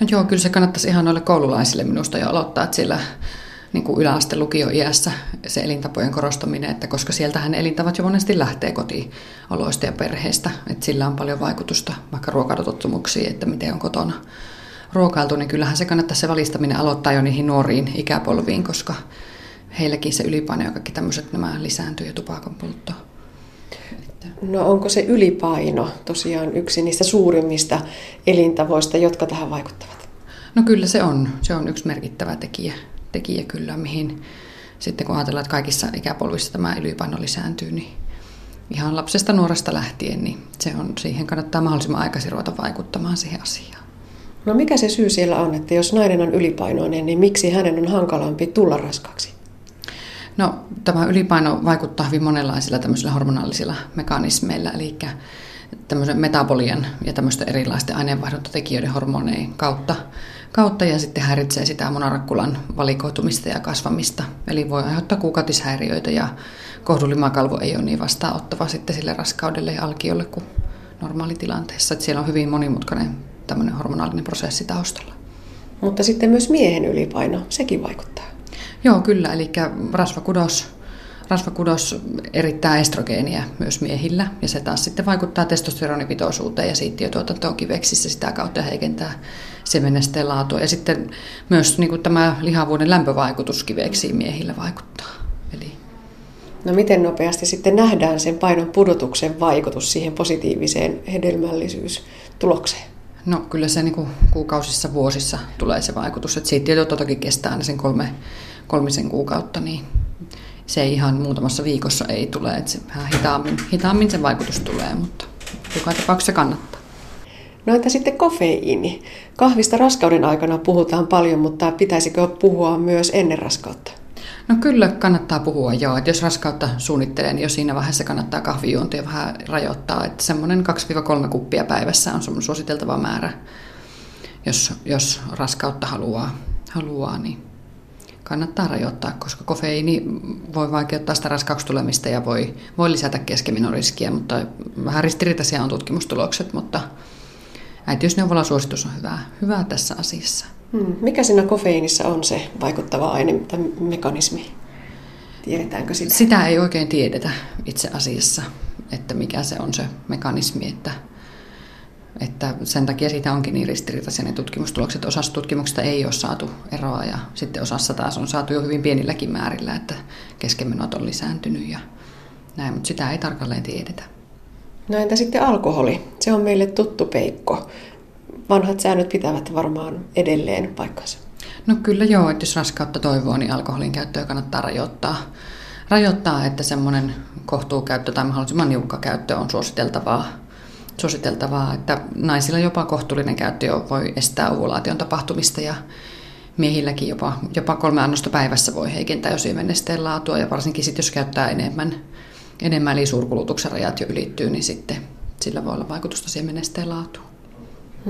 No joo, kyllä se kannattaisi ihan noille koululaisille minusta jo aloittaa, että siellä niin kuin yläaste lukioiässä se elintapojen korostaminen, että koska sieltähän elintavat jo monesti lähtee kotioloista ja perheestä, että sillä on paljon vaikutusta vaikka ruokailutottumuksiin, että miten on kotona ruokailtu, niin kyllähän se kannattaa se valistaminen aloittaa jo niihin nuoriin ikäpolviin, koska heilläkin se ylipaino ja kaikki tämmöiset nämä lisääntyy ja tupakan poltto. No onko se ylipaino tosiaan yksi niistä suurimmista elintavoista, jotka tähän vaikuttavat? No kyllä se on. Se on yksi merkittävä tekijä, tekijä kyllä, mihin sitten kun ajatellaan, että kaikissa ikäpolvissa tämä ylipaino lisääntyy, niin ihan lapsesta nuoresta lähtien, niin se on, siihen kannattaa mahdollisimman aikaisin ruveta vaikuttamaan siihen asiaan. No mikä se syy siellä on, että jos nainen on ylipainoinen, niin miksi hänen on hankalampi tulla raskaaksi? No tämä ylipaino vaikuttaa hyvin monenlaisilla tämmöisillä hormonaalisilla mekanismeilla, eli tämmöisen metabolian ja tämmöisten erilaisten aineenvaihduntatekijöiden hormoneiden kautta, kautta ja sitten häiritsee sitä munarakkulan valikoitumista ja kasvamista. Eli voi aiheuttaa kuukautishäiriöitä ja kohdulimakalvo ei ole niin vastaanottava sitten sille raskaudelle ja alkiolle kuin normaalitilanteessa. Että siellä on hyvin monimutkainen tämmöinen hormonaalinen prosessi taustalla. Mutta sitten myös miehen ylipaino, sekin vaikuttaa. Joo, kyllä. Eli rasvakudos, rasvakudos erittää estrogeenia myös miehillä, ja se taas sitten vaikuttaa testosteronipitoisuuteen ja siittiötuotantoon kiveksissä sitä kautta heikentää siemenesteen laatua. Ja sitten myös niin kuin tämä lihavuuden lämpövaikutus kiveksiin miehillä vaikuttaa. Eli No miten nopeasti sitten nähdään sen painon pudotuksen vaikutus siihen positiiviseen hedelmällisyystulokseen? No kyllä se niin kuin kuukausissa, vuosissa tulee se vaikutus. Että siitä toki kestää aina sen kolme, kolmisen kuukautta, niin se ei ihan muutamassa viikossa ei tule. Että se vähän hitaammin, hitaammin se vaikutus tulee, mutta joka tapauksessa kannattaa. No entä sitten kofeiini? Kahvista raskauden aikana puhutaan paljon, mutta pitäisikö puhua myös ennen raskautta? No kyllä kannattaa puhua joo, että jos raskautta suunnittelee, niin jo siinä vaiheessa kannattaa kahvijuontia vähän rajoittaa, että semmoinen 2-3 kuppia päivässä on semmoinen suositeltava määrä, jos, jos raskautta haluaa, haluaa, niin kannattaa rajoittaa, koska kofeiini voi vaikeuttaa sitä raskauksi tulemista ja voi, voi lisätä keskeminoriskiä, mutta vähän ristiriitaisia on tutkimustulokset, mutta äitiysneuvolan suositus on hyvä, hyvä tässä asiassa. Hmm. Mikä siinä kofeiinissa on se vaikuttava aine tai mekanismi? Tiedetäänkö sitä? Sitä ei oikein tiedetä itse asiassa, että mikä se on se mekanismi, että, että sen takia siitä onkin niin ristiriitaisia ne tutkimustulokset. Osassa tutkimuksista ei ole saatu eroa ja sitten osassa taas on saatu jo hyvin pienilläkin määrillä, että keskenmenot on lisääntynyt ja näin, mutta sitä ei tarkalleen tiedetä. No entä sitten alkoholi? Se on meille tuttu peikko vanhat säännöt pitävät varmaan edelleen paikkansa. No kyllä joo, että jos raskautta toivoo, niin alkoholin käyttöä kannattaa rajoittaa. Rajoittaa, että semmoinen kohtuukäyttö tai mahdollisimman niukka käyttö on suositeltavaa. Suositeltavaa että naisilla jopa kohtuullinen käyttö voi estää ovulaation tapahtumista ja miehilläkin jopa, jopa kolme annosta päivässä voi heikentää jo siemennesteen laatua ja varsinkin sitten jos käyttää enemmän, enemmän eli suurkulutuksen rajat jo ylittyy, niin sitten sillä voi olla vaikutusta siemennesteen laatuun.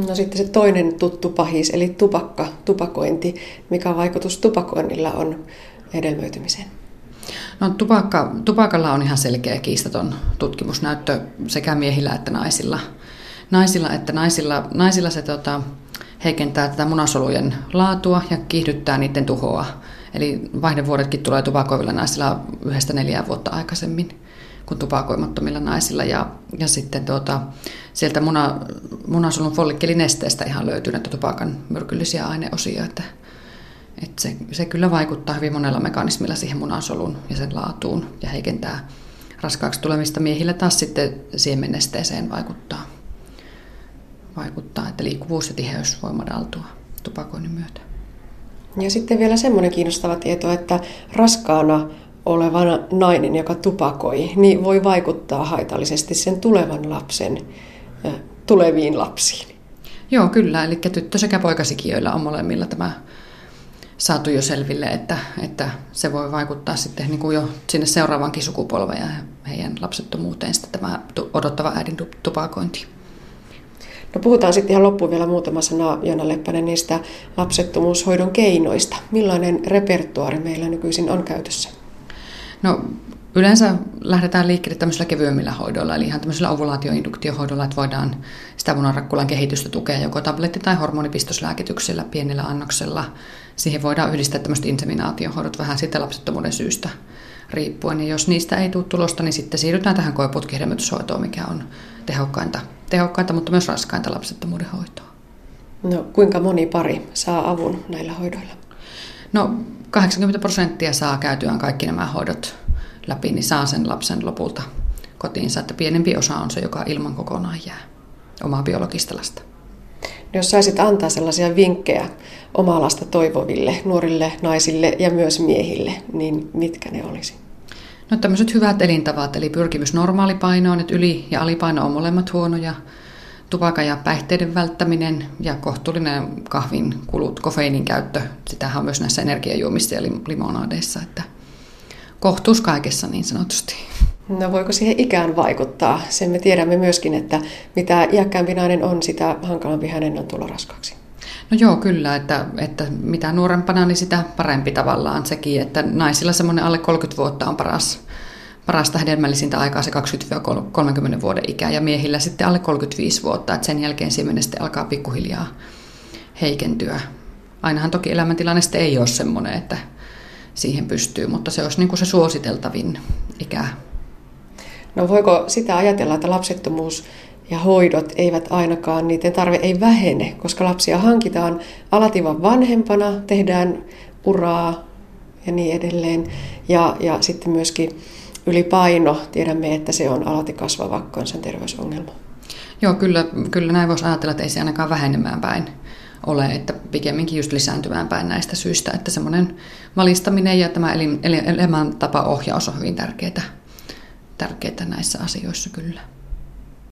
No sitten se toinen tuttu pahis, eli tupakka, tupakointi. Mikä vaikutus tupakoinnilla on hedelmöitymiseen? No tupakka, tupakalla on ihan selkeä kiistaton tutkimusnäyttö sekä miehillä että naisilla. Naisilla että naisilla, naisilla se tota, heikentää tätä munasolujen laatua ja kiihdyttää niiden tuhoa. Eli vaihdevuodetkin tulee tupakoivilla naisilla yhdestä neljää vuotta aikaisemmin kuin tupakoimattomilla naisilla. Ja, ja sitten tuota, sieltä muna, munasolun follikkelinesteestä ihan löytyy näitä tupakan myrkyllisiä aineosia, että, että se, se kyllä vaikuttaa hyvin monella mekanismilla siihen munasolun ja sen laatuun ja heikentää raskaaksi tulemista. Miehillä taas sitten siemennesteeseen vaikuttaa, vaikuttaa, että liikkuvuus ja tiheys voi madaltua tupakoinnin myötä. Ja sitten vielä semmoinen kiinnostava tieto, että raskaana olevana nainen, joka tupakoi, niin voi vaikuttaa haitallisesti sen tulevan lapsen tuleviin lapsiin. Joo, kyllä. Eli tyttö- sekä poikasikijöillä on molemmilla tämä saatu jo selville, että, että se voi vaikuttaa sitten niin kuin jo sinne seuraavankin sukupolven ja heidän lapsettomuuteen sitten tämä odottava äidin tupakointi. No puhutaan sitten ihan loppuun vielä muutama sana, Jona Leppänen, niistä lapsettomuushoidon keinoista. Millainen repertuaari meillä nykyisin on käytössä? No Yleensä lähdetään liikkeelle tämmöisillä kevyemmillä hoidoilla, eli ihan tämmöisellä ovulaatioinduktiohoidolla, että voidaan sitä munarakkulan kehitystä tukea joko tabletti- tai hormonipistoslääkityksellä pienellä annoksella. Siihen voidaan yhdistää tämmöiset inseminaatiohoidot vähän sitten lapsettomuuden syystä riippuen. Ja jos niistä ei tule tulosta, niin sitten siirrytään tähän koeputkihedelmöityshoitoon, mikä on tehokkainta, tehokkainta, mutta myös raskainta lapsettomuuden hoitoa. No, kuinka moni pari saa avun näillä hoidoilla? No 80 prosenttia saa käytyään kaikki nämä hoidot läpi, niin saa sen lapsen lopulta kotiinsa. Että pienempi osa on se, joka ilman kokonaan jää omaa biologista lasta. Jos saisit antaa sellaisia vinkkejä omaa lasta toivoville nuorille naisille ja myös miehille, niin mitkä ne olisi? No tämmöiset hyvät elintavat, eli pyrkimys normaalipainoon, että yli- ja alipaino on molemmat huonoja, tupakan ja päihteiden välttäminen ja kohtuullinen kahvin kulut, kofeiinin käyttö, sitähän on myös näissä energiajuomissa ja limonadeissa, että kohtuus kaikessa niin sanotusti. No voiko siihen ikään vaikuttaa? Sen me tiedämme myöskin, että mitä iäkkäämpi nainen on, sitä hankalampi hänen on tulla raskaaksi. No joo, kyllä, että, että mitä nuorempana, niin sitä parempi tavallaan sekin, että naisilla semmoinen alle 30 vuotta on paras, parasta hedelmällisintä aikaa se 20-30 vuoden ikä ja miehillä sitten alle 35 vuotta, että sen jälkeen siemenen sitten alkaa pikkuhiljaa heikentyä. Ainahan toki elämäntilanne sitten ei ole semmoinen, että siihen pystyy, mutta se olisi niin kuin se suositeltavin ikä. No voiko sitä ajatella, että lapsettomuus ja hoidot eivät ainakaan, niiden tarve ei vähene, koska lapsia hankitaan alativan vanhempana, tehdään uraa ja niin edelleen. Ja, ja sitten myöskin ylipaino, tiedämme, että se on alati kasvava kansanterveysongelma. Joo, kyllä, kyllä näin voisi ajatella, että ei se ainakaan vähenemään päin ole, että pikemminkin just lisääntymään päin näistä syistä, että semmoinen valistaminen ja tämä elämäntapaohjaus on hyvin tärkeää, tärkeää näissä asioissa kyllä.